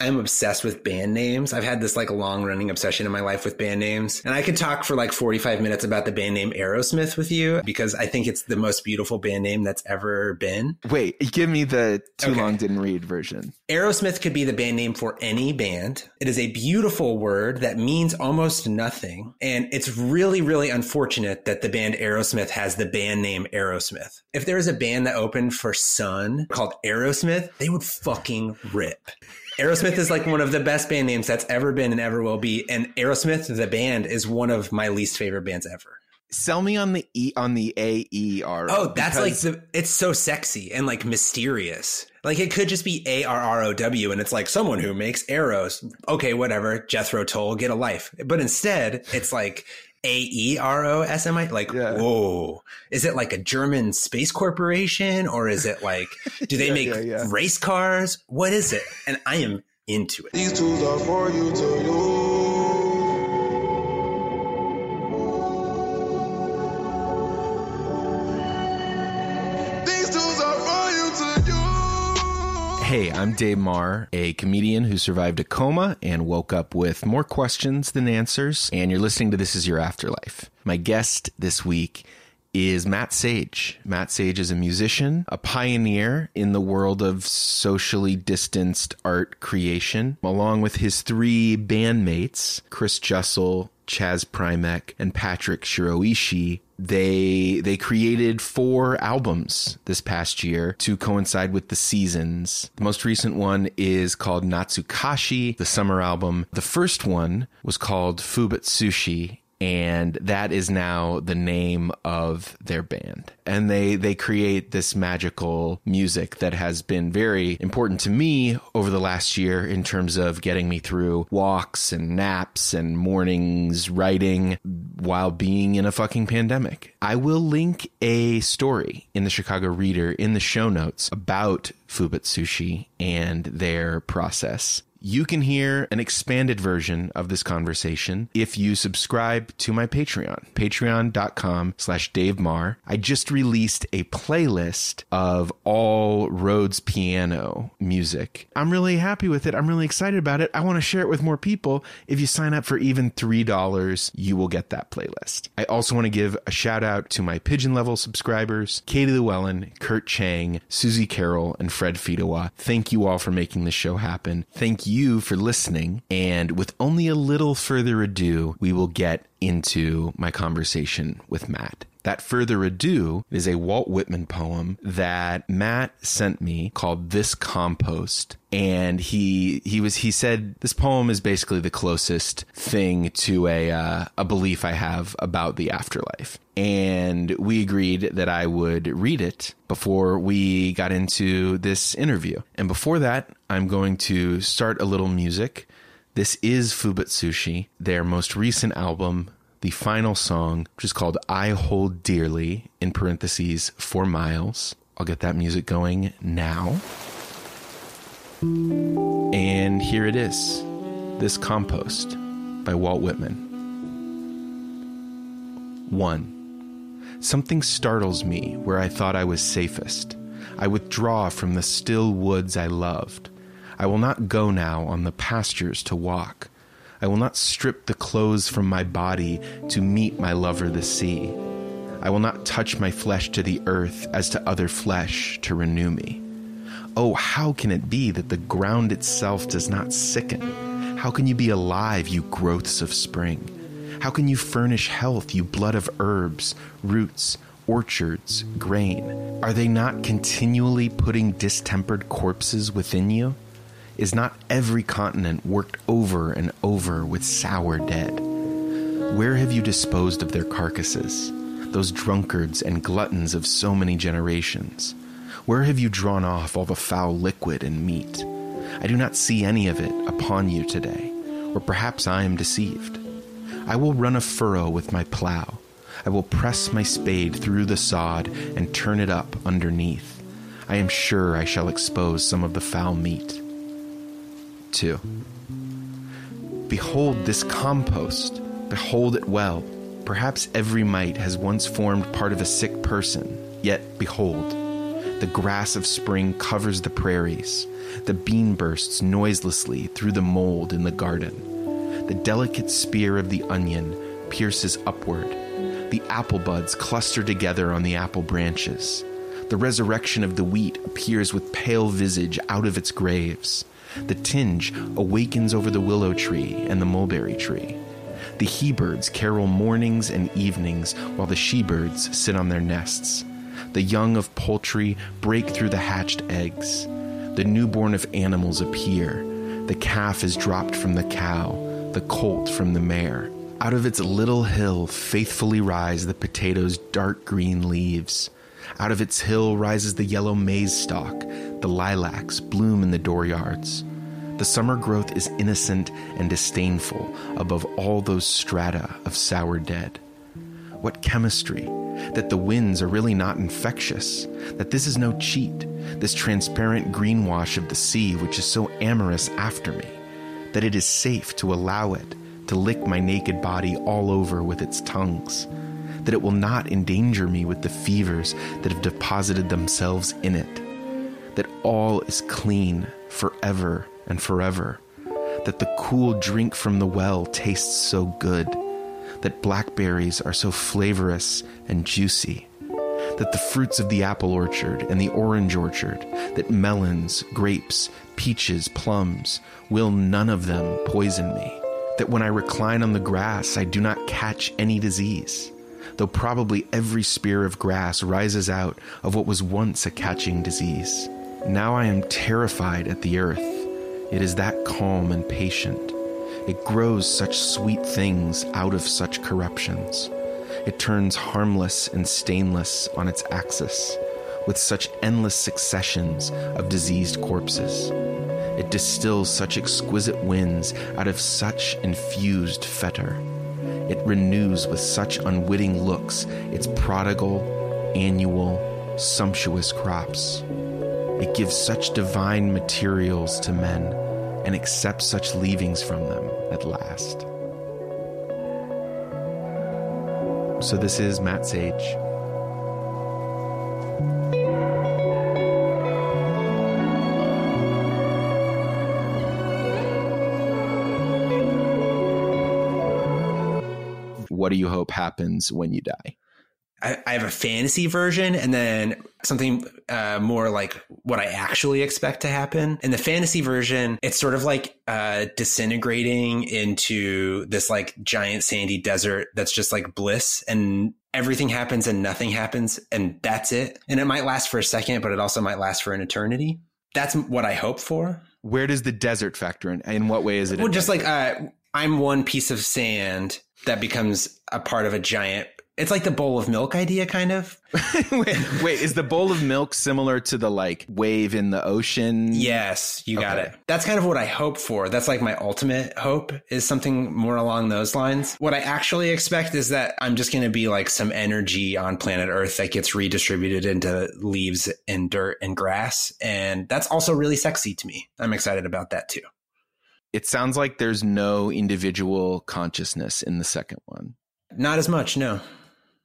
I'm obsessed with band names. I've had this like long running obsession in my life with band names. And I could talk for like 45 minutes about the band name Aerosmith with you because I think it's the most beautiful band name that's ever been. Wait, give me the too okay. long didn't read version. Aerosmith could be the band name for any band. It is a beautiful word that means almost nothing. And it's really, really unfortunate that the band Aerosmith has the band name Aerosmith. If there was a band that opened for Sun called Aerosmith, they would fucking rip. Aerosmith is like one of the best band names that's ever been and ever will be. And Aerosmith, the band, is one of my least favorite bands ever. Sell me on the E on the A E R. Oh, that's like the it's so sexy and like mysterious. Like it could just be A R R O W and it's like someone who makes arrows. Okay, whatever. Jethro Tull, get a life. But instead, it's like a E R O S M I? Like, yeah. whoa. Is it like a German space corporation or is it like, do they yeah, make yeah, race cars? What is it? And I am into it. Hey, I'm Dave Maher, a comedian who survived a coma and woke up with more questions than answers. And you're listening to This Is Your Afterlife. My guest this week is Matt Sage. Matt Sage is a musician, a pioneer in the world of socially distanced art creation, along with his three bandmates, Chris Jusell, Chaz Prymek, and Patrick Shiroishi they they created four albums this past year to coincide with the seasons. The most recent one is called Natsukashi, the summer album. The first one was called Fuubutsushi and that is now the name of their band. And they they create this magical music that has been very important to me over the last year in terms of getting me through walks and naps and mornings writing while being in a fucking pandemic. I will link a story in the Chicago Reader in the show notes about Fuubutsushi and their process. You can hear an expanded version of this conversation if you subscribe to my Patreon, patreon.com slash Dave Maher. I just released a playlist of all Rhodes piano music. I'm really happy with it. I'm really excited about it. I want to share it with more people. If you sign up for even $3, you will get that playlist. I also want to give a shout out to my pigeon level subscribers, Katie Llewellyn, Kurt Chang, Susie Carroll, and Fred Fidawa. Thank you all for making this show happen. Thank you you for listening. And with only a little further ado, we will get into my conversation with Matt. That Further Ado is a Walt Whitman poem that Matt sent me called This Compost. And he he was he said this poem is basically the closest thing to a uh, a belief I have about the afterlife. And we agreed that I would read it before we got into this interview. And before that, I'm going to start a little music. This is Fuubutsushi, their most recent album, the final song, which is called I Hold Dearly, in parentheses, for miles. I'll get that music going now. And here it is This Compost by Walt Whitman. 1. Something startles me where I thought I was safest. I withdraw from the still woods I loved. I will not go now on the pastures to walk. I will not strip the clothes from my body to meet my lover the sea. I will not touch my flesh to the earth as to other flesh to renew me. Oh, how can it be that the ground itself does not sicken? How can you be alive, you growths of spring? How can you furnish health, you blood of herbs, roots, orchards, grain? Are they not continually putting distempered corpses within you? Is not every continent worked over and over with sour dead? Where have you disposed of their carcasses, those drunkards and gluttons of so many generations? Where have you drawn off all the foul liquid and meat? I do not see any of it upon you today, or perhaps I am deceived. I will run a furrow with my plow. I will press my spade through the sod and turn it up underneath. I am sure I shall expose some of the foul meat. 2. Behold this compost, behold it well. Perhaps every mite has once formed part of a sick person, yet behold, The grass of spring covers the prairies. The bean bursts noiselessly through the mold in the garden. The delicate spear of the onion pierces upward. The apple buds cluster together on the apple branches. The resurrection of the wheat appears with pale visage out of its graves. The tinge awakens over the willow tree and the mulberry tree. The he birds carol mornings and evenings while the she birds sit on their nests. The young of poultry break through the hatched eggs. The newborn of animals appear. The calf is dropped from the cow, the colt from the mare. Out of its little hill faithfully rise the potato's dark green leaves. Out of its hill rises the yellow maize stalk. The lilacs bloom in the dooryards. The summer growth is innocent and disdainful above all those strata of sour dead. What chemistry! That the winds are really not infectious, that this is no cheat, this transparent greenwash of the sea which is so amorous after me, that it is safe to allow it to lick my naked body all over with its tongues that it will not endanger me with the fevers that have deposited themselves in it, that all is clean forever and forever, that the cool drink from the well tastes so good, that blackberries are so flavorous and juicy, that the fruits of the apple orchard and the orange orchard, that melons, grapes, peaches, plums, will none of them poison me. That when I recline on the grass, I do not catch any disease though probably every spear of grass rises out of what was once a catching disease. Now I am terrified at the earth. It is that calm and patient. It grows such sweet things out of such corruptions. It turns harmless and stainless on its axis, with such endless successions of diseased corpses. It distills such exquisite winds out of such infused fetor it renews with such unwitting looks its prodigal, annual, sumptuous crops. It gives such divine materials to men and accepts such leavings from them at last. So, this is Matt Sage. What do you hope happens when you die? I, I have a fantasy version and then something uh, more like what I actually expect to happen. In the fantasy version, it's sort of like uh, disintegrating into this like giant sandy desert that's just like bliss and everything happens and nothing happens and that's it. And it might last for a second, but it also might last for an eternity. That's what I hope for. Where does the desert factor in? In what way is it? Well, just like uh, I'm one piece of sand that becomes a part of a giant it's like the bowl of milk idea kind of. Wait, wait, is the bowl of milk similar to the like wave in the ocean? Yes you got okay. it. That's kind of what i hope for. That's like my ultimate hope is something more along those lines. What i actually expect is that i'm just going to be like some energy on planet earth that gets redistributed into leaves and dirt and grass and that's also really sexy to me. I'm excited about that too it sounds like there's no individual consciousness in the second one. Not as much, no.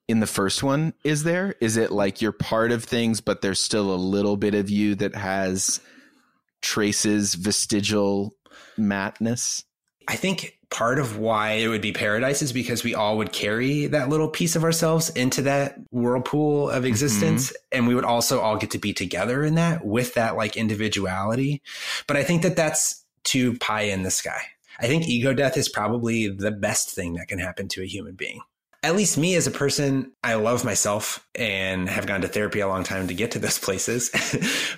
In the first one, is there? Is it like you're part of things, but there's still a little bit of you that has traces, vestigial Mattness? I think part of why it would be paradise is because we all would carry that little piece of ourselves into that whirlpool of existence. Mm-hmm. And we would also all get to be together in that with that like individuality. But I think that that's to pie in the sky. I think ego death is probably the best thing that can happen to a human being. At least me as a person, I love myself and have gone to therapy a long time to get to those places.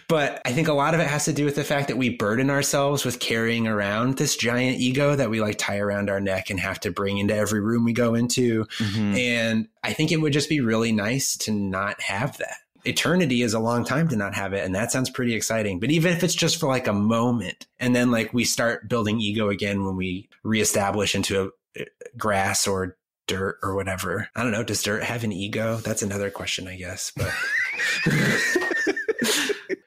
but I think a lot of it has to do with the fact that we burden ourselves with carrying around this giant ego that we like tie around our neck and have to bring into every room we go into. Mm-hmm. And I think it would just be really nice to not have that eternity is a long time to not have it. And that sounds pretty exciting. But even if it's just for like a moment, and then like we start building ego again when we reestablish into a, uh, grass or dirt or whatever. I don't know. Does dirt have an ego? That's another question, I guess. But.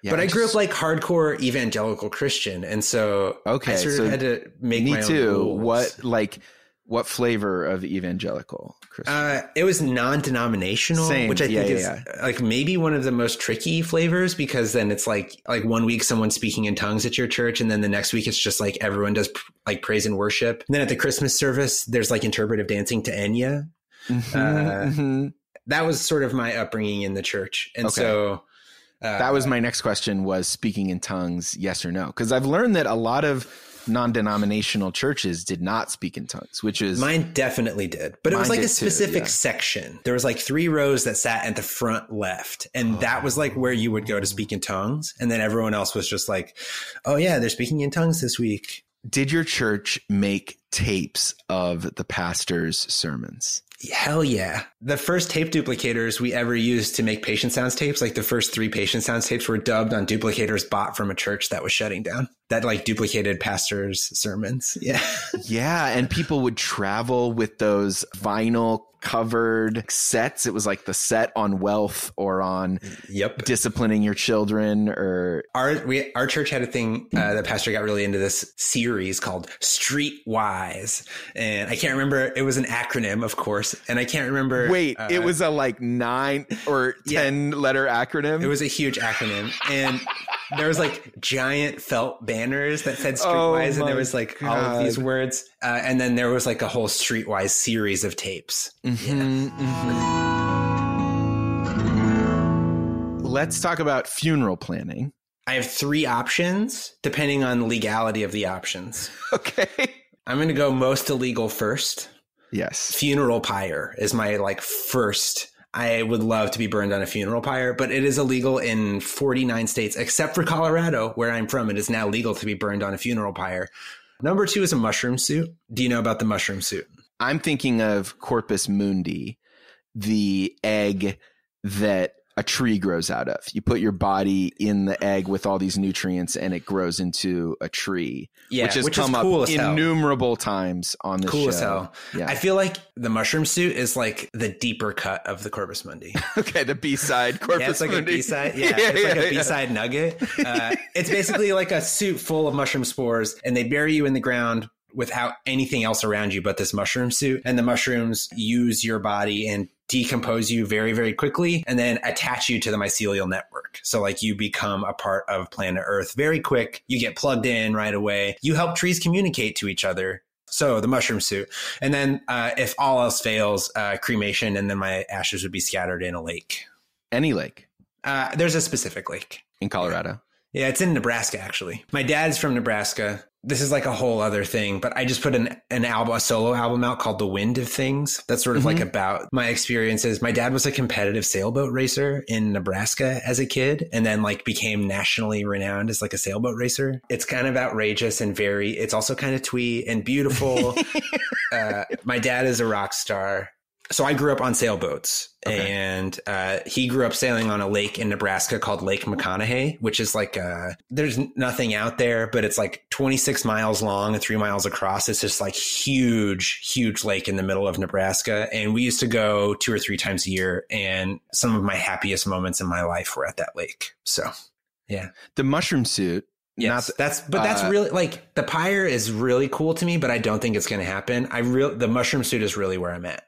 yeah, but I, grew up like hardcore evangelical Christian, and so okay, I sort so of had to make me too. What like What flavor of evangelical? Christian? Uh, it was non-denominational, Same. which I Yeah, think yeah, is like maybe one of the most tricky flavors because then it's like like one week someone's speaking in tongues at your church, and then the next week it's just like everyone does like praise and worship. And then at the Christmas service, there's like interpretive dancing to Enya. Mhm, uh, mhm. That was sort of my upbringing in the church, and Okay. so uh, That was my next question: was speaking in tongues, yes or no? Because I've learned that a lot of non-denominational churches did not speak in tongues, which is Mine definitely did, but it was like a too, specific yeah. section. There was like three rows that sat at the front left, and oh, that was like where you would go to speak in tongues, and then everyone else was just like, "Oh yeah, they're speaking in tongues this week." Did your church make tapes of the pastor's sermons? Hell yeah! The first tape duplicators we ever used to make patient sounds tapes, like the first three patient sounds tapes, were dubbed on duplicators bought from a church that was shutting down. That like duplicated pastors' sermons. Yeah. Yeah, and people would travel with those vinyl covered sets. It was like the set on wealth or on yep. disciplining your children or our we our church had a thing uh, the pastor got really into this series called streetwise and i can't remember it was an acronym of course and i can't remember wait, uh, it was a like 9 or Yeah. 10 letter acronym. it was a huge acronym and there was like giant felt banners that said Oh streetwise and there was like all of these words uh, and then there was like a whole streetwise series of tapes Mhm, mhm. Let's talk about funeral planning. i have three options depending on legality of the options Okay. i'm going to go most illegal first Yes. funeral pyre is my like first I would love to be burned on a funeral pyre, but it is illegal in 49 states except for Colorado, where I'm from. It is now legal to be burned on a funeral pyre. Number two is a mushroom suit. Do you know about the mushroom suit? I'm thinking of Capsula Mundi, the egg that a tree grows out of. You put your body in the egg with all these nutrients and it grows into a tree, Yeah, which has which come cool up hell. innumerable times on this Cool show. as hell. Yeah. I feel like the mushroom suit is like the deeper cut of the Capsula Mundi. okay, the B side Corpus yeah, it's like Mundi. a B-side. Yeah, Yeah, it's like yeah, a yeah. B-side nugget. Uh, it's basically like a suit full of mushroom spores, and they bury you in the ground without anything else around you but this mushroom suit. And the mushrooms use your body and decompose you very, very quickly, and then attach you to the mycelial network. So, like, you become a part of planet Earth very quick. You get plugged in right away. You help trees communicate to each other. So the mushroom suit, and then uh, if all else fails, uh, cremation, and then my ashes would be scattered in a lake. Any lake Uh, there's a specific lake. in Colorado. Yeah, it's in Nebraska actually. My dad's from Nebraska. This is like a whole other thing, but I just put an an album, a solo album out called "The Wind of Things." That's sort of like about my experiences. My dad was a competitive sailboat racer in Nebraska as a kid, and then like became nationally renowned as like a sailboat racer. It's kind of outrageous and very. It's also kind of twee and beautiful. uh, my dad is a rock star. So I grew up on sailboats, Okay. and uh, he grew up sailing on a lake in Nebraska called Lake McConaughy, which is like uh there's nothing out there, but it's like 26 miles long and three miles across. It's just like huge, huge lake in the middle of Nebraska, and we used to go two or three times a year. And some of my happiest moments in my life were at that lake. So yeah, The mushroom suit. Yes, Not that's but that's uh, really like the pyre is really cool to me, but I don't think it's going to happen. I real the mushroom suit is really where I'm at.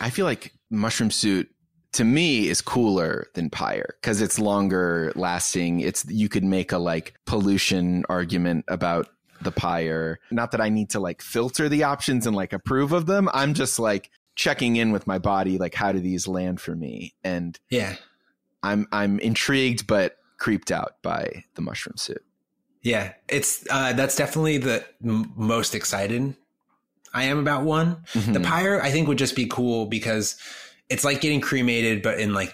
I feel like mushroom suit to me is cooler than pyre because it's longer lasting. It's you could make a like pollution argument about the pyre. Not that I need to like filter the options and like approve of them. I'm just like checking in with my body, like how do these land for me? And Yeah, I'm I'm intrigued but creeped out by the mushroom suit. yeah, it's uh, that's definitely the m- most excited I am about one. The Mhm. pyre I think would just be cool because it's like getting cremated, but in like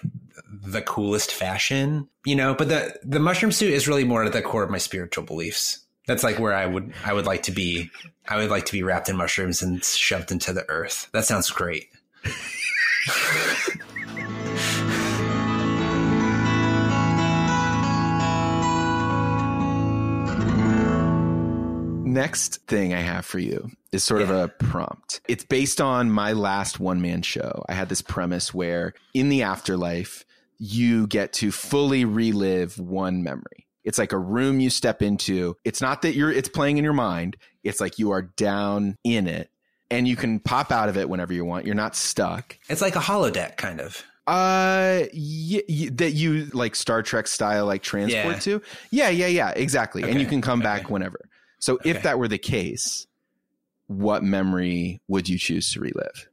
the coolest fashion, you know. But the the mushroom suit is really more at the core of my spiritual beliefs. That's like where I would I would like to be. I would like to be wrapped in mushrooms and shoved into the earth. That sounds great. Next thing I have for you is sort of a prompt. It's based on my last one man show. I had this premise where in the afterlife, you get to fully relive one memory. It's like a room you step into. It's not that you're, it's playing in your mind. It's like you are down in it and you can pop out of it whenever you want. You're not stuck. It's like a holodeck, kind of. Uh, y- y- that you like Star Trek style, like transport Yeah. to. Yeah, yeah, yeah, exactly. And you can come back whenever. So Okay. if that were the case, what memory would you choose to relive?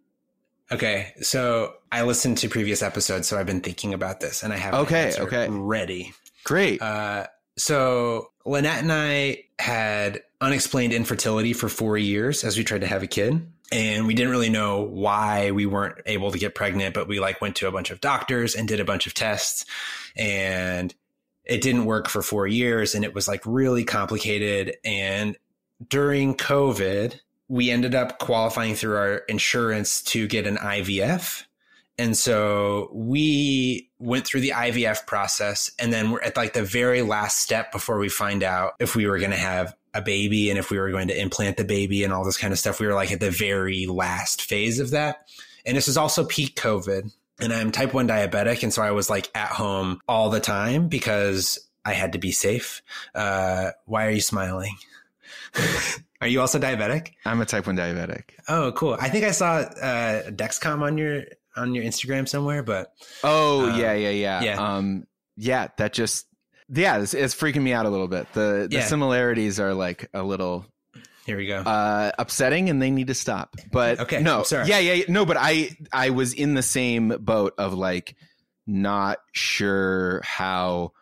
Okay, so I listened to previous episodes, so I've been thinking about this, and I have Okay, okay. ready. Great. Uh, so Lynette and I had unexplained infertility for four years as we tried to have a kid. And we didn't really know why we weren't able to get pregnant, but we like went to a bunch of doctors and did a bunch of tests and it didn't work for four years and it was like really complicated. And during COVID, we ended up qualifying through our insurance to get an IVF. And so we went through the IVF process and then we're at like the very last step before we find out if we were going to have a baby and if we were going to implant the baby and all this kind of stuff. We were like at the very last phase of that. And this was also peak COVID and I'm type 1 diabetic. And so I was like at home all the time because I had to be safe. Uh, why are you smiling? are you also diabetic? I'm a type one diabetic. Oh, cool. I think I saw uh, Dexcom on your on your Instagram somewhere, but Oh Uh, yeah, yeah, yeah. yeah. Um, yeah. That just yeah, it's, it's freaking me out a little bit. The the Yeah. similarities are like a little here we go. uh upsetting and they need to stop but Okay, no I'm sorry. yeah yeah yeah, no but i i was in the same boat of like not sure how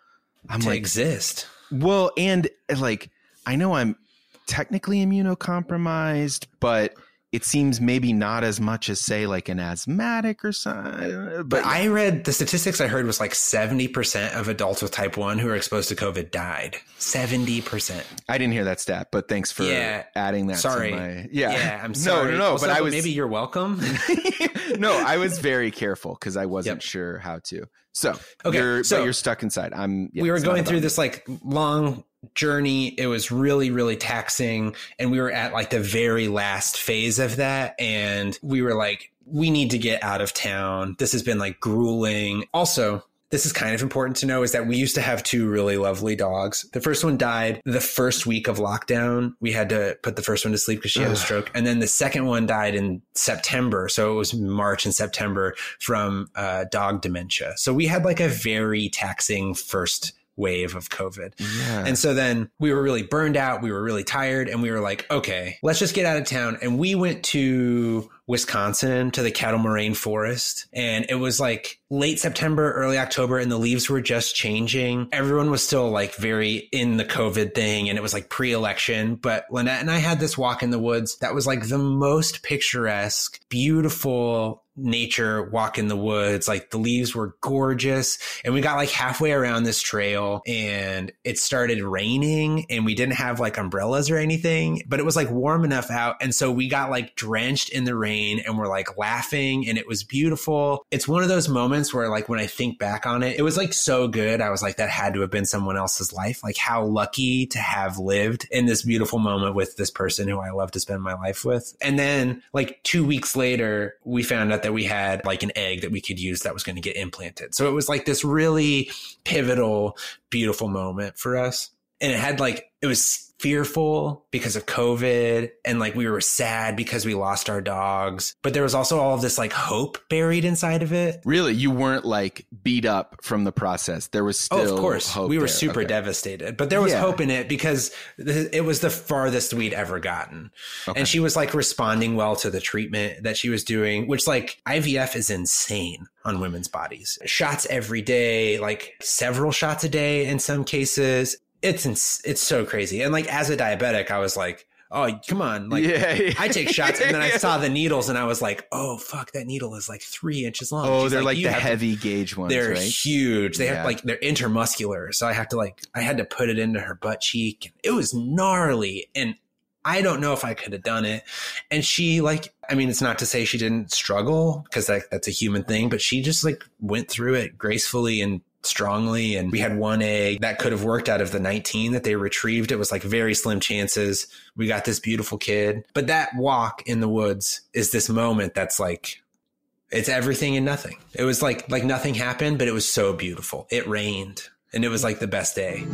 i'm to like exist. well and like i know i'm technically immunocompromised but it seems maybe not as much as say like an asthmatic or something but I read the statistics I heard was like 70% of adults with type 1 who are exposed to COVID died. 70%. i didn't hear that stat but thanks for Yeah. adding that Sorry. to my yeah Yeah, I'm no sorry. no no Also, but i was maybe you're welcome. no, I was very careful because I wasn't Yep. sure how to. So, Okay, you're, so- but you're stuck inside. I'm. yeah, we were going through me. this like long journey. It was really, really taxing. And we were at like the very last phase of that. And we were like, we need to get out of town. This has been like grueling. Also, this is kind of important to know is that we used to have two really lovely dogs. The first one died the first week of lockdown. We had to put the first one to sleep because she had a stroke. And then the second one died in September. So it was March and September from uh, dog dementia. So we had like a very taxing first wave of COVID. Yeah. And so then we were really burned out. We were really tired and we were like, okay, let's just get out of town. And we went to Wisconsin to the Kettle Moraine Forest. And it was like late September, early October, and the leaves were just changing. Everyone was still like very in the COVID thing. And it was like pre election. But Lynette and I had this walk in the woods that was like the most picturesque, beautiful nature walk in the woods. Like the leaves were gorgeous. And we got like halfway around this trail and it started raining and we didn't have like umbrellas or anything, but it was like warm enough out. And so we got like drenched in the rain and we're like laughing and it was beautiful. It's one of those moments where like when I think back on it, it was like so good. I was like, that had to have been someone else's life. Like how lucky to have lived in this beautiful moment with this person who I love to spend my life with. And then like two weeks later, we found out that we had like an egg that we could use that was going to get implanted. So it was like this really pivotal, beautiful moment for us. And it had like, it was fearful because of COVID and like we were sad because we lost our dogs. But there was also all of this like hope buried inside of it. really, you weren't like beat up from the process. There was still. Oh, of course. hope We were there. super Okay. devastated, but there was Yeah. hope in it because it was the farthest we'd ever gotten. Okay. And she was like responding well to the treatment that she was doing, which like IVF is insane on women's bodies. Shots every day, like several shots a day in some cases. It's ins- it's so crazy. And like as a diabetic, I was like, "Oh, come on." Like yeah, yeah. I take shots and then I saw the needles and I was like, "Oh, fuck, that needle is like 3 inches long." Oh, She's they're like, "You the have to heavy gauge ones, they're right? huge. They Yeah. have like they're intermuscular. So I have to like I had to put it into her butt cheek. It was gnarly and I don't know if I could have done it. And she like I mean it's not to say she didn't struggle because that, that's a human thing, but she just like went through it gracefully and strongly and we had one egg that could have worked out of the 19 that they retrieved it was like very slim chances we got this beautiful kid but that walk in the woods is this moment that's like it's everything and nothing. It was like like nothing happened, but it was so beautiful. It rained, and it was like the best day.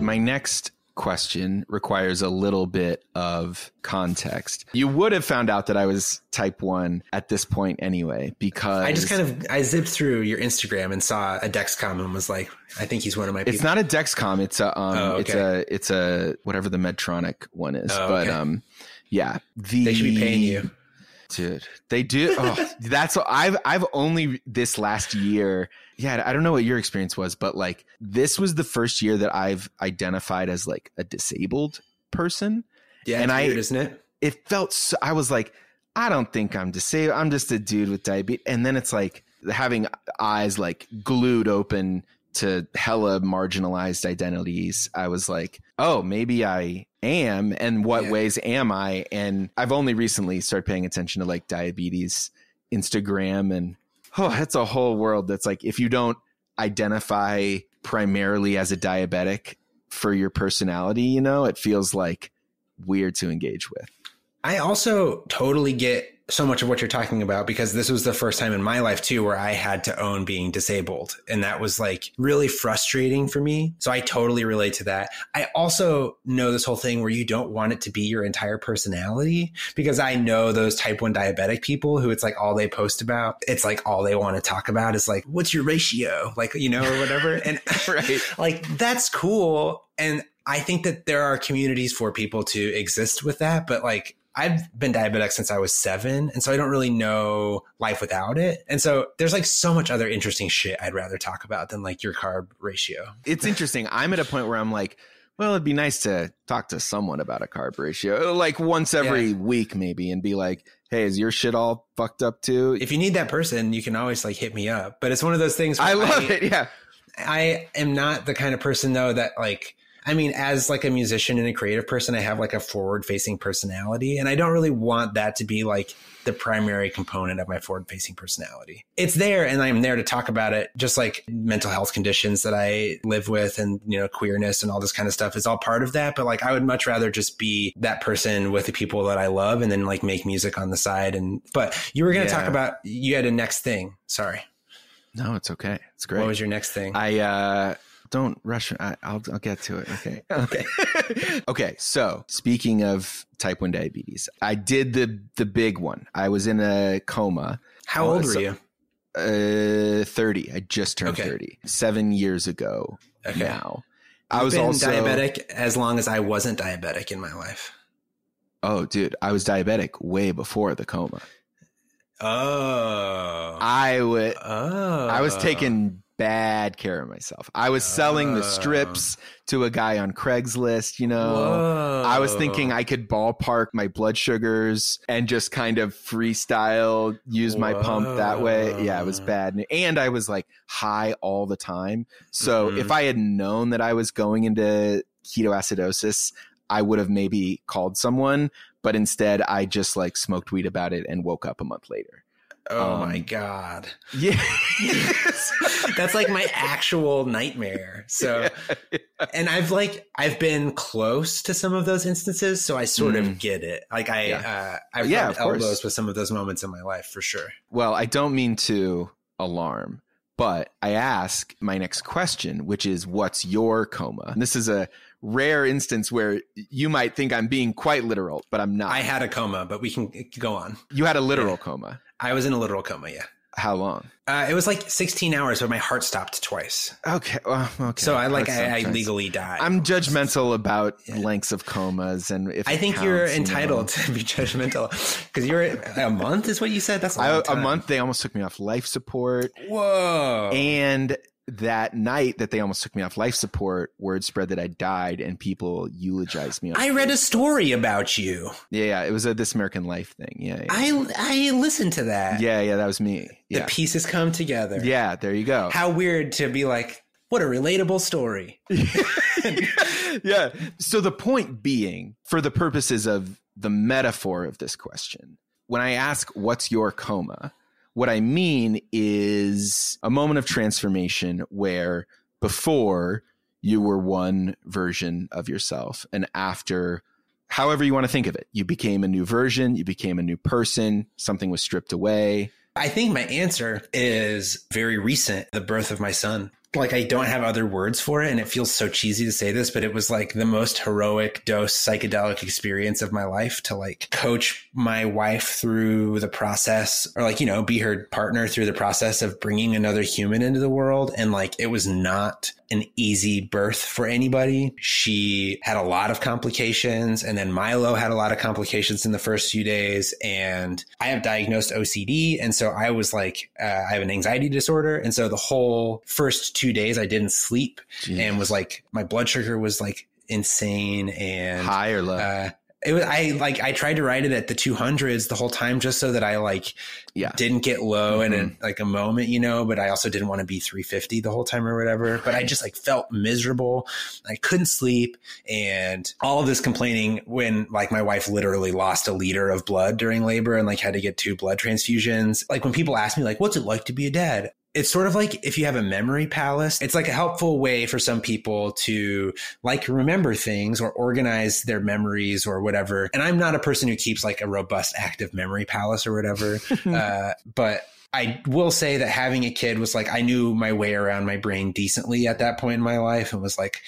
my next question requires a little bit of context. You would have found out that I was type 1 at this point anyway because I just kind of I zipped through your Instagram and saw a Dexcom and was like, I think he's one of my people. It's not a Dexcom, it's a um Oh, it's a it's a whatever the Medtronic one is. Oh, but okay. um yeah, the they should be paying you. Dude, they do. Oh, that's I've I've only this last year. Yeah, I don't know what your experience was, but like this was the first year that I've identified as like a disabled person. Yeah, And I- weird, isn't it? It felt so, I was like, I don't think I'm disabled. I'm just a dude with diabetes. And then it's like having eyes like glued open to hella marginalized identities. I was like, oh, maybe I am. And what Yeah. ways am I? And I've only recently started paying attention to like diabetes Instagram and oh, that's a whole world that's like if you don't identify primarily as a diabetic for your personality, you know, it feels like weird to engage with. I also totally get so much of what you're talking about because this was the first time in my life too where I had to own being disabled. And that was like really frustrating for me. So I totally relate to that. I also know this whole thing where you don't want it to be your entire personality because I know those type 1 diabetic people who it's like all they post about. It's like all they want to talk about is like, what's your ratio? Like, you know, or whatever. And Right. like that's cool and i think that there are communities for people to exist with that but like i've been diabetic since i was seven and so i don't really know life without it and so there's like so much other interesting shit i'd rather talk about than like your carb ratio It's interesting. I'm at a point where I'm like, well, it'd be nice to talk to someone about a carb ratio, like once every week, maybe, and be like, hey, is your shit all fucked up too? if you need that person you can always like hit me up but it's one of those things where I love it. Yeah. I am not the kind of person though that like I mean as like a musician and a creative person I have like a forward facing personality and I don't really want that to be like the primary component of my forward facing personality. It's there and I'm there to talk about it just like mental health conditions that I live with and you know queerness and all this kind of stuff is all part of that but like I would much rather just be that person with the people that I love and then like make music on the side and but you were going to Yeah. talk about you had a next thing. Sorry. No, it's okay. It's great. What was your next thing? I uh don't rush. I, I'll I'll get to it. Okay. Okay. okay. So speaking of type one diabetes, I did the the big one. I was in a coma. How Oh, old were so- you? Uh, thirty. I just turned Okay. thirty. Seven years ago Okay. now. I I've was been also diabetic as long as I wasn't diabetic in my life. Oh, dude, I was diabetic way before the coma. Oh. I would. oh. I was taking bad care of myself. I was selling the Oh. strips to a guy on Craigslist, you know. I was thinking I could ballpark my blood sugars and just kind of freestyle, use my pump that way. Yeah, it was bad. And I was like high all the time. So Mhm. if I had known that I was going into ketoacidosis, I would have maybe called someone, but instead I just like smoked weed about it and woke up a month later. Oh um, my god. Yeah. That's like my actual nightmare. So and I've like I've been close to some of those instances, so I sort Mm. of get it. Like I uh I've Yeah, of course. elbows with some of those moments in my life for sure. Well, I don't mean to alarm, but I ask my next question, which is what's your coma? And this is a rare instance where you might think I'm being quite literal, but I'm not. I had a coma, but we can go on. you had a literal Yeah. coma. I was in a literal coma, yeah. How long? Uh, it was like 16 hours, but my heart stopped twice. Okay. Well, okay. So I like I, I legally died. I'm judgmental about Yeah. lengths of comas, and if I think you're counts, you know. entitled to be judgmental because you're a month is what you said. That's a, I, long a time. month. They almost took me off life support, Whoa! and that night that they almost took me off life support, word spread that I died, and people eulogized me. I read a story about you. Yeah, yeah, it was a This American Life thing. Yeah, yeah, I I listened to that. yeah, yeah, that was me. The pieces come together. yeah, there you go. How weird to be like, what a relatable story. yeah. So the point being, for the purposes of the metaphor of this question, when I ask, "What's your coma?" What I mean is a moment of transformation where before you were one version of yourself, and after. However, you want to think of it, you became a new version, you became a new person, something was stripped away. I think my answer is very recent. The birth of my son. Like I don't have other words for it and it feels so cheesy to say this, but it was like the most heroic dose psychedelic experience of my life to like coach my wife through the process or like, you know, be her partner through the process of bringing another human into the world. And like it was not an easy birth for anybody. She had a lot of complications and then Milo had a lot of complications in the first few days and I have diagnosed OCD and so I was like uh, I have an anxiety disorder and so the whole first 2 days I didn't sleep Jeez. and was like my blood sugar was like insane and high or low. Uh, it was I like I tried to ride it at the 200s the whole time just so that I like yeah. didn't get low mm-hmm. in a, like a moment you know but I also didn't want to be 350 the whole time or whatever. But I just like felt miserable. I couldn't sleep. And all of this complaining when like my wife literally lost a liter of blood during labor and like had to get two blood transfusions. Like when people ask me like what's it like to be a dad it's sort of like if you have a memory palace, it's like a helpful way for some people to like remember things or organize their memories or whatever. And I'm not a person who keeps like a robust active memory palace or whatever. uh, but I will say that having a kid was like I knew my way around my brain decently at that point in my life and was like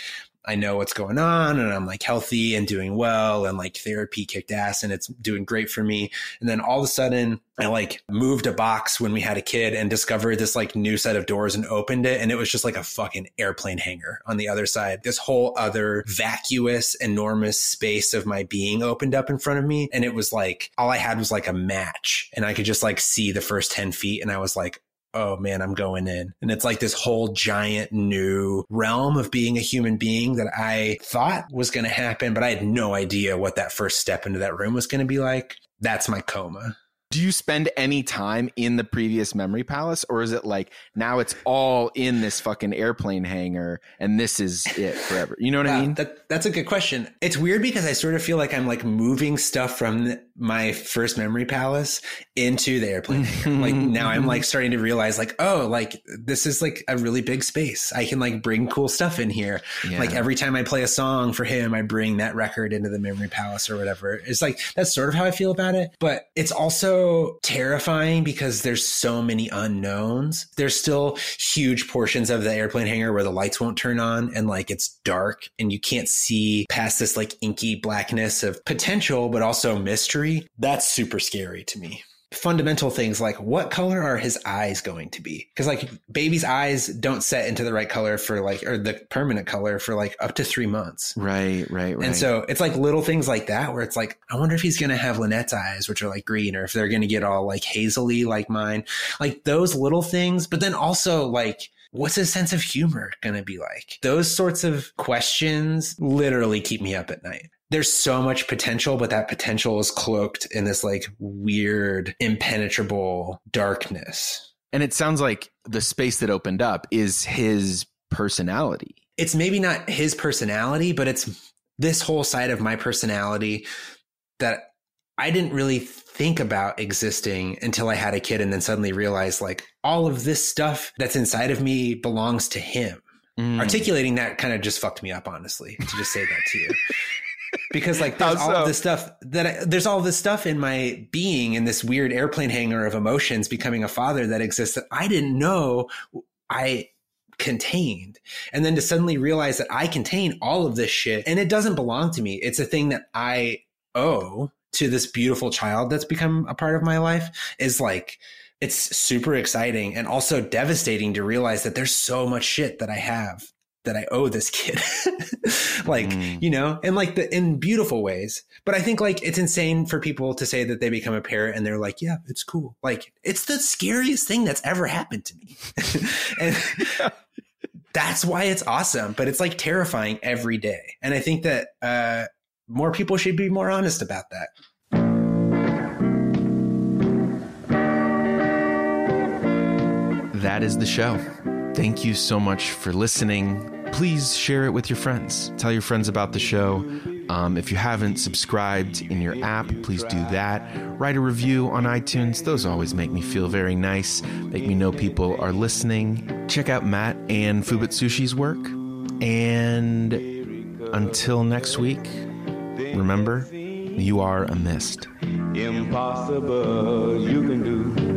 I know what's going on and I'm like healthy and doing well and like therapy kicked ass and it's doing great for me. And then all of a sudden I like moved a box when we had a kid and discovered this like new set of doors and opened it. And it was just like a fucking airplane hangar on the other side. This whole other vacuous, enormous space of my being opened up in front of me. And it was like, all I had was like a match and I could just like see the first 10 feet. And I was like, oh man, I'm going in. And it's like this whole giant new realm of being a human being that I thought was going to happen, but I had no idea what that first step into that room was going to be like. That's my coma. Do you spend any time in the previous memory palace or is it like now it's all in this fucking airplane hangar and this is it forever? You know what I mean? That, that's a good question. It's weird because I sort of feel like I'm like moving stuff from my first memory palace into the airplane hangar. like now I'm like starting to realize like, oh, like this is like a really big space. I can like bring cool stuff in here. Yeah. Like every time I play a song for him, I bring that record into the memory palace or whatever. It's like that's sort of how I feel about it. But it's also terrifying because there's so many unknowns. There's still huge portions of the airplane hangar where the lights won't turn on and like it's dark and you can't see past this like inky blackness of potential, but also mystery. That's super scary to me fundamental things like what color are his eyes going to be? Because like baby's eyes don't set into the right color for like or the permanent color for like up to three months. Right right right. and so it's like little things like that where it's like i wonder if he's gonna have lynette's eyes which are like green or if they're gonna get all like hazily like mine. Like those little things but then also like what's his sense of humor going to be like? Those sorts of questions literally keep me up at night there's so much potential, but that potential is cloaked in this like weird, impenetrable darkness. And it sounds like the space that opened up is his personality. It's maybe not his personality, but it's this whole side of my personality that I didn't really think about existing until I had a kid and then suddenly realized like all of this stuff that's inside of me belongs to him. Mm. Articulating that kind of just fucked me up, honestly, to just say that to you. because like there's all of this stuff that I, there's all this stuff in my being in this weird airplane hangar of emotions becoming a father that exists that I didn't know I contained. And then to suddenly realize that I contain all of this shit and it doesn't belong to me. It's a thing that I owe to this beautiful child that's become a part of my life is like it's super exciting and also devastating to realize that there's so much shit that I have that I owe this kid. like, mm. you know, and like the in beautiful ways. But I think like it's insane for people to say that they become a parent and they're like, yeah, it's cool. Like it's the scariest thing that's ever happened to me. and that's why it's awesome, but it's like terrifying every day. And I think that uh more people should be more honest about that. That is the show. Thank you so much for listening please share it with your friends. Tell your friends about the show. Um, if you haven't subscribed in your app, please do that. Write a review on iTunes. Those always make me feel very nice, make me know people are listening. Check out Matt and Fuubutsushi's work. And until next week, remember, you are a mist. Impossible, you can do.